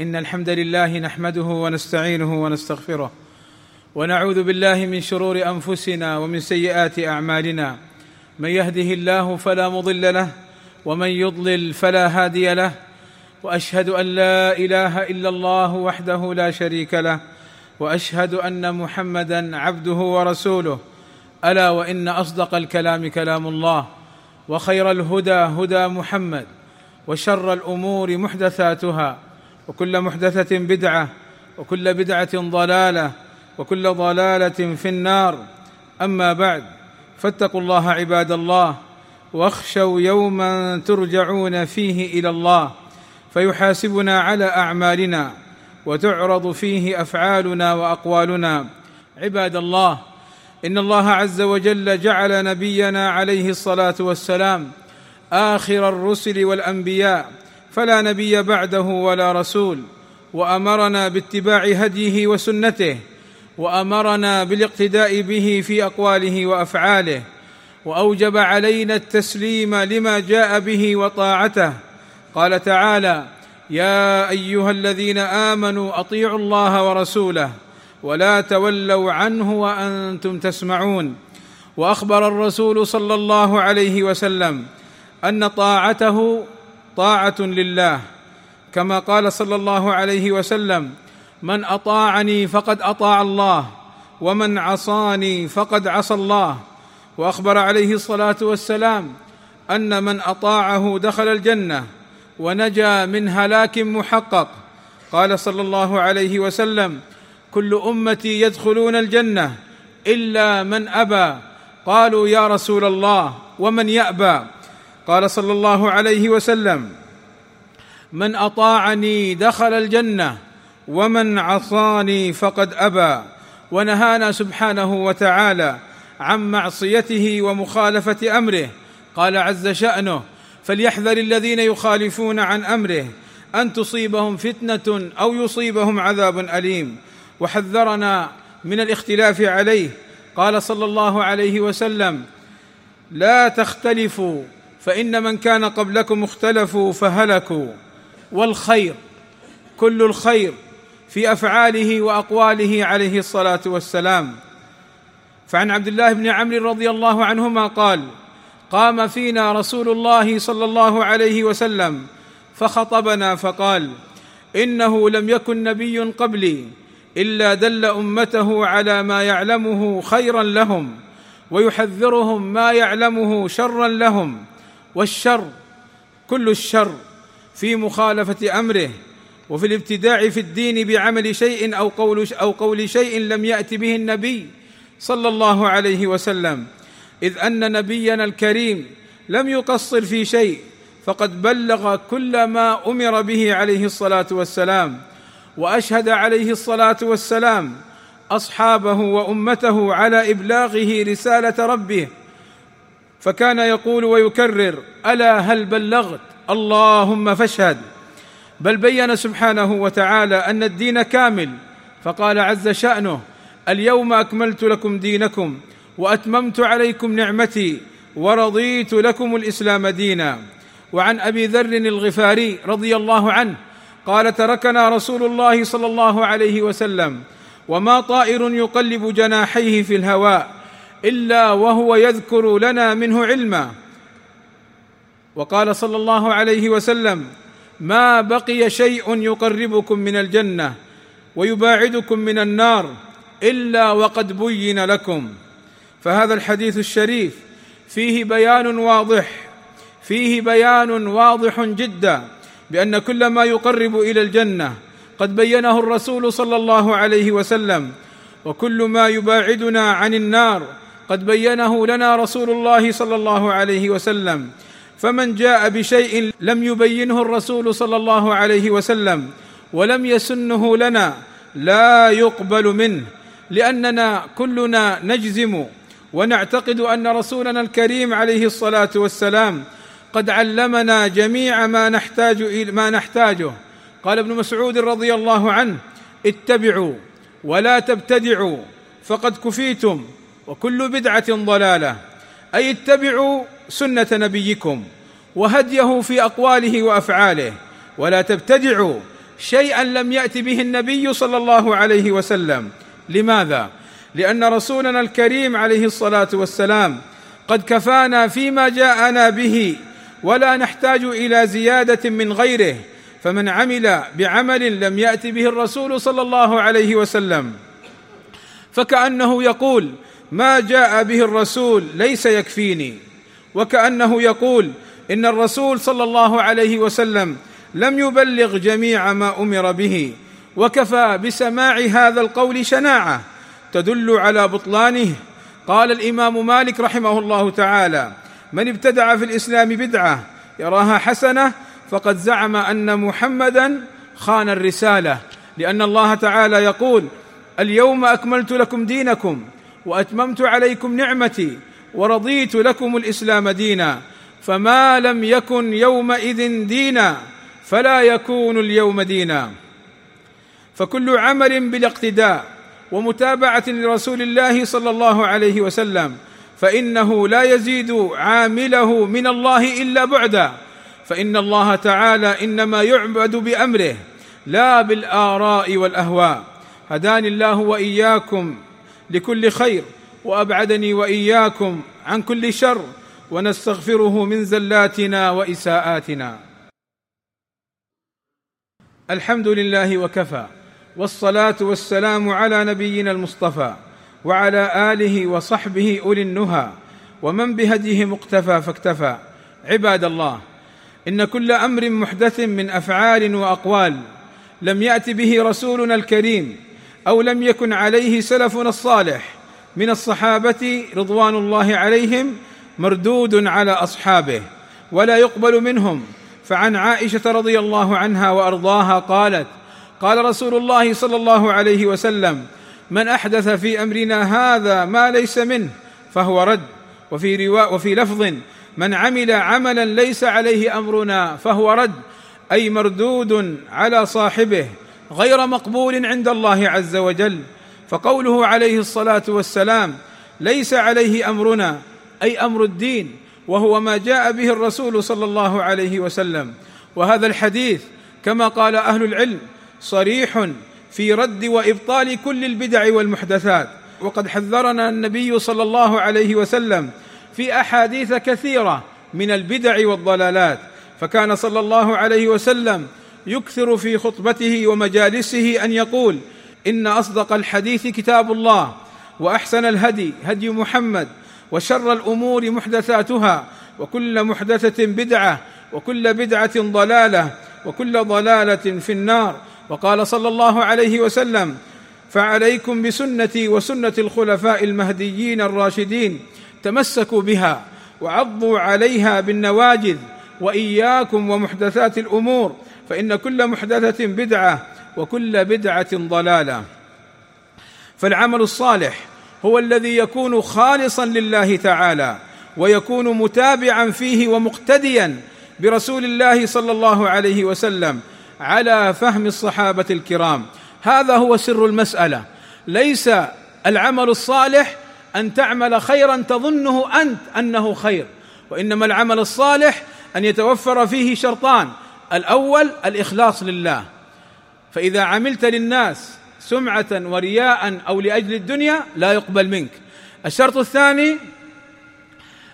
إن الحمد لله نحمده ونستعينه ونستغفره ونعوذ بالله من شرور أنفسنا ومن سيئات أعمالنا. من يهده الله فلا مضل له ومن يضلل فلا هادي له وأشهد أن لا إله إلا الله وحده لا شريك له وأشهد أن محمدا عبده ورسوله. ألا وإن أصدق الكلام كلام الله وخير الهدى هدى محمد وشر الأمور محدثاتها وكل محدثة بدعة وكل بدعة ضلالة وكل ضلالة في النار. أما بعد فاتقوا الله عباد الله واخشوا يوما ترجعون فيه إلى الله فيحاسبنا على أعمالنا وتعرض فيه أفعالنا وأقوالنا. عباد الله إن الله عز وجل جعل نبينا عليه الصلاة والسلام آخر الرسل والأنبياء فلا نبي بعده ولا رسول وأمرنا باتباع هديه وسنته وأمرنا بالاقتداء به في أقواله وأفعاله وأوجب علينا التسليم لما جاء به وطاعته. قال تعالى يا أيها الذين آمنوا أطيعوا الله ورسوله ولا تولوا عنه وأنتم تسمعون. وأخبر الرسول صلى الله عليه وسلم أن طاعته طاعة لله. كما قال صلى الله عليه وسلم من أطاعني فقد أطاع الله ومن عصاني فقد عصى الله. وأخبر عليه الصلاة والسلام أن من أطاعه دخل الجنة ونجا من هلاك محقق. قال صلى الله عليه وسلم كل أمتي يدخلون الجنة إلا من أبى. قالوا يا رسول الله ومن يأبى؟ قال صلى الله عليه وسلم من أطاعني دخل الجنة ومن عصاني فقد أبى. ونهانا سبحانه وتعالى عن معصيته ومخالفة أمره. قال عز شأنه فليحذر الذين يخالفون عن أمره أن تصيبهم فتنة أو يصيبهم عذاب أليم. وحذرنا من الاختلاف عليه. قال صلى الله عليه وسلم لا تختلفوا فإن من كان قبلكم اختلفوا فهلكوا. والخير كل الخير في أفعاله وأقواله عليه الصلاة والسلام. فعن عبد الله بن عمرو رضي الله عنهما قال قام فينا رسول الله صلى الله عليه وسلم فخطبنا فقال إنه لم يكن نبي قبلي إلا دل أمته على ما يعلمه خيرا لهم ويحذرهم ما يعلمه شرا لهم والشر كل الشر في مخالفة أمره وفي الابتداع في الدين بعمل شيء أو قول أو قول شيء لم يأت به النبي صلى الله عليه وسلم. إذ أن نبينا الكريم لم يقصر في شيء فقد بلغ كل ما أمر به عليه الصلاة والسلام وأشهد عليه الصلاة والسلام أصحابه وأمته على إبلاغه رسالة ربه. فكان يقول ويكرر ألا هل بلغت؟ اللهم فاشهد. بل بين سبحانه وتعالى أن الدين كامل فقال عز شأنه اليوم أكملت لكم دينكم وأتممت عليكم نعمتي ورضيت لكم الإسلام دينا. وعن أبي ذر الغفاري رضي الله عنه قال تركنا رسول الله صلى الله عليه وسلم وما طائر يقلب جناحيه في الهواء إلا وهو يذكر لنا منه علما. وقال صلى الله عليه وسلم ما بقي شيء يقربكم من الجنة ويباعدكم من النار إلا وقد بين لكم. فهذا الحديث الشريف فيه بيان واضح فيه بيان واضح جدا بأن كل ما يقرب إلى الجنة قد بينه الرسول صلى الله عليه وسلم وكل ما يباعدنا عن النار قد بينه لنا رسول الله صلى الله عليه وسلم فمن جاء بشيء لم يبينه الرسول صلى الله عليه وسلم ولم يسنه لنا لا يقبل منه لأننا كلنا نجزم ونعتقد أن رسولنا الكريم عليه الصلاة والسلام قد علمنا جميع ما نحتاج ما نحتاجه. قال ابن مسعود رضي الله عنه اتبعوا ولا تبتدعوا فقد كفيتم وكل بدعة ضلالة. أي اتبعوا سنة نبيكم وهديه في أقواله وأفعاله ولا تبتدعوا شيئا لم يأت به النبي صلى الله عليه وسلم. لماذا؟ لأن رسولنا الكريم عليه الصلاة والسلام قد كفانا فيما جاءنا به ولا نحتاج إلى زيادة من غيره فمن عمل بعمل لم يأت به الرسول صلى الله عليه وسلم. فكأنه يقول ما جاء به الرسول ليس يكفيني. وكأنه يقول إن الرسول صلى الله عليه وسلم لم يبلغ جميع ما أمر به وكفى بسماع هذا القول شناعة تدل على بطلانه. قال الإمام مالك رحمه الله تعالى من ابتدع في الإسلام بدعة يراها حسنة فقد زعم أن محمدا خان الرسالة لأن الله تعالى يقول اليوم أكملت لكم دينكم وأتممت عليكم نعمتي ورضيت لكم الإسلام دينا فما لم يكن يومئذ دينا فلا يكون اليوم دينا. فكل عمل بالاقتداء ومتابعة لرسول الله صلى الله عليه وسلم فإنه لا يزيد عامله من الله إلا بعدا. فإن الله تعالى إنما يعبد بأمره لا بالآراء والأهواء. هداني الله وإياكم لكل خير وأبعدني وإياكم عن كل شر ونستغفره من زلاتنا وإساءاتنا. الحمد لله وكفى والصلاة والسلام على نبينا المصطفى وعلى آله وصحبه أولي النهى ومن بهديه مقتفى فاكتفى. عباد الله إن كل أمر محدث من أفعال وأقوال لم يأت به رسولنا الكريم أو لم يكن عليه سلفنا الصالح من الصحابة رضوان الله عليهم مردود على أصحابه ولا يقبل منهم. فعن عائشة رضي الله عنها وأرضاها قالت قال رسول الله صلى الله عليه وسلم من أحدث في أمرنا هذا ما ليس منه فهو رد. وفي رواء وفي لفظ من عمل عملا ليس عليه أمرنا فهو رد. أي مردود على صاحبه غير مقبول عند الله عز وجل. فقوله عليه الصلاة والسلام ليس عليه أمرنا أي أمر الدين وهو ما جاء به الرسول صلى الله عليه وسلم. وهذا الحديث كما قال أهل العلم صريح في رد وإبطال كل البدع والمحدثات. وقد حذرنا النبي صلى الله عليه وسلم في أحاديث كثيرة من البدع والضلالات. فكان صلى الله عليه وسلم يكثر في خطبته ومجالسه أن يقول إن أصدق الحديث كتاب الله وأحسن الهدي هدي محمد وشر الأمور محدثاتها وكل محدثة بدعة وكل بدعة ضلالة وكل ضلالة في النار. وقال صلى الله عليه وسلم فعليكم بسنتي وسنة الخلفاء المهديين الراشدين تمسكوا بها وعضوا عليها بالنواجذ وإياكم ومحدثات الأمور فإن كل محدثة بدعة وكل بدعة ضلالة. فالعمل الصالح هو الذي يكون خالصا لله تعالى ويكون متابعا فيه ومقتديا برسول الله صلى الله عليه وسلم على فهم الصحابة الكرام. هذا هو سر المسألة. ليس العمل الصالح أن تعمل خيرا تظنه أنت أنه خير وإنما العمل الصالح أن يتوفر فيه شرطان. الأول الإخلاص لله. فإذا عملت للناس سمعة ورياء أو لأجل الدنيا لا يقبل منك. الشرط الثاني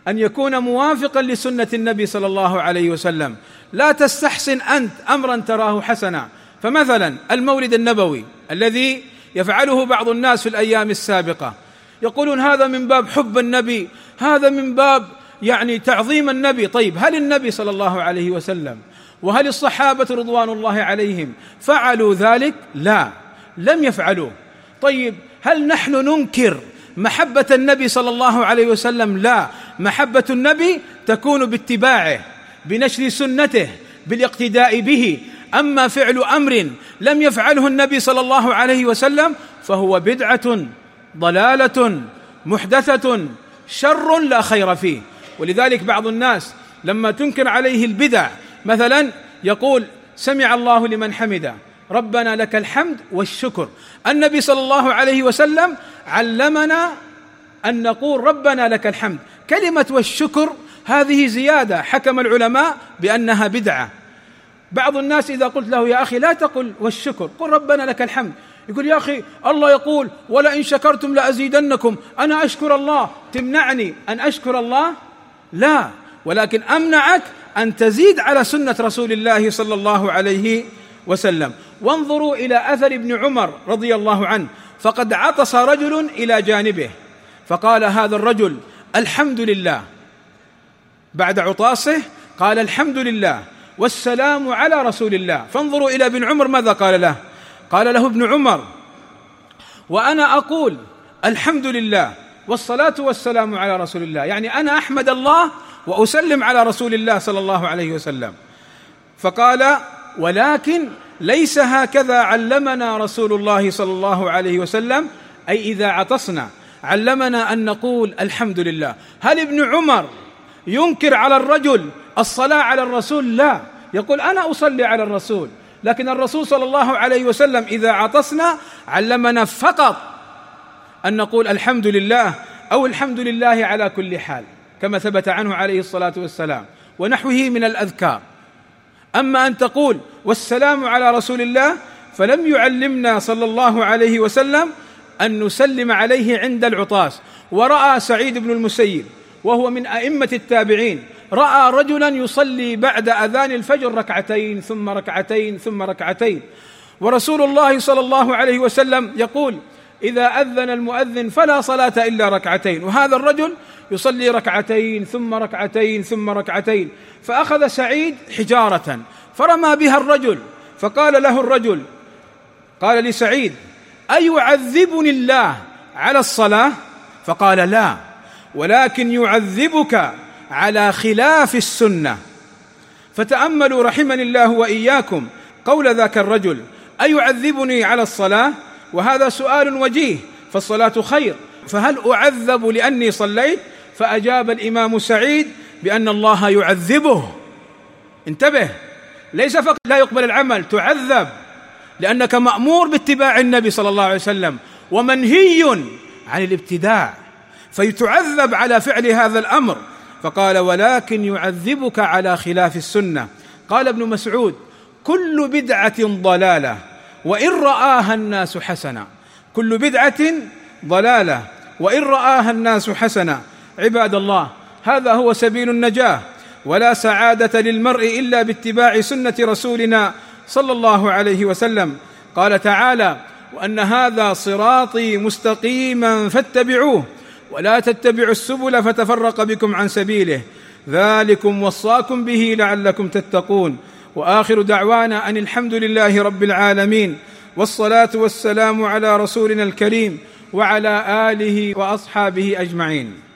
أن يكون موافقا لسنة النبي صلى الله عليه وسلم. لا تستحسن أنت امرا تراه حسنا. فمثلا المولد النبوي الذي يفعله بعض الناس في الأيام السابقة. يقولون هذا من باب حب النبي هذا من باب يعني تعظيم النبي. طيب هل النبي صلى الله عليه وسلم وهل الصحابة رضوان الله عليهم فعلوا ذلك؟ لا. لم يفعلوا طيب هل نحن ننكر محبة النبي صلى الله عليه وسلم؟ لا. محبة النبي تكون باتباعه بنشر سنته بالاقتداء به. أما فعل أمر لم يفعله النبي صلى الله عليه وسلم فهو بدعة ضلالة محدثة شر لا خير فيه. ولذلك بعض الناس لما تنكر عليه البدع مثلا يقول سمع الله لمن حمده ربنا لك الحمد والشكر. النبي صلى الله عليه وسلم علمنا أن نقول ربنا لك الحمد. كلمة والشكر هذه زيادة حكم العلماء بأنها بدعة. بعض الناس إذا قلت له يا أخي لا تقل والشكر قل ربنا لك الحمد. يقول يا أخي الله يقول ولئن شكرتم لأزيدنكم أنا أشكر الله تمنعني أن أشكر الله؟ لا ولكن أمنعك أن تزيد على سنة رسول الله صلى الله عليه وسلم. وانظروا إلى أثر ابن عمر رضي الله عنه فقد عطس رجل إلى جانبه فقال هذا الرجل الحمد لله. بعد عطاسه قال الحمد لله والسلام على رسول الله. فانظروا إلى ابن عمر ماذا قال له؟ قال له ابن عمر وأنا أقول الحمد لله والصلاة والسلام على رسول الله. يعني أنا أحمد الله وأسلم على رسول الله صلى الله عليه وسلم. فقال ولكن ليس هكذا علمنا رسول الله صلى الله عليه وسلم. أي إذا عطسنا علمنا أن نقول الحمد لله. هل ابن عمر ينكر على الرجل الصلاة على الرسول؟ لا. يقول أنا أصلي على الرسول. لكن الرسول صلى الله عليه وسلم إذا عطسنا علمنا فقط أن نقول الحمد لله أو الحمد لله على كل حال. كما ثبت عنه عليه الصلاة والسلام. ونحوه من الأذكار. أما أن تقول والسلام على رسول الله فلم يعلمنا صلى الله عليه وسلم أن نسلم عليه عند العطاس. ورأى سعيد بن المسيب وهو من أئمة التابعين رأى رجلا يصلي بعد أذان الفجر ركعتين ثم ركعتين ثم ركعتين. ورسول الله صلى الله عليه وسلم يقول إذا أذن المؤذن فلا صلاة إلا ركعتين وهذا الرجل يصلي ركعتين ثم ركعتين ثم ركعتين فأخذ سعيد حجارة فرمى بها الرجل فقال له الرجل قال لسعيد أيعذبني الله على الصلاة؟ فقال لا ولكن يعذبك على خلاف السنة. فتأملوا رحمني الله وإياكم قول ذاك الرجل أيعذبني على الصلاة؟ وهذا سؤال وجيه فالصلاة خير. فهل أعذب لأني صليت؟ فأجاب الإمام سعيد بأن الله يعذبه. انتبه ليس فقط لا يقبل العمل تعذب لأنك مأمور باتباع النبي صلى الله عليه وسلم ومنهي عن الابتداع فيتعذب على فعل هذا الأمر. فقال ولكن يعذبك على خلاف السنة قال ابن مسعود كل بدعة ضلالة وإن رآها الناس حسنا. كل بدعة ضلالة. وإن رآها الناس حسنا. عباد الله هذا هو سبيل النجاة. ولا سعادة للمرء إلا باتباع سنة رسولنا صلى الله عليه وسلم. قال تعالى وأن هذا صراطي مستقيما فاتبعوه. ولا تتبعوا السبل فتفرق بكم عن سبيله. ذلكم وصاكم به لعلكم تتقون. وآخر دعوانا أن الحمد لله رب العالمين والصلاة والسلام على رسولنا الكريم وعلى آله وأصحابه أجمعين.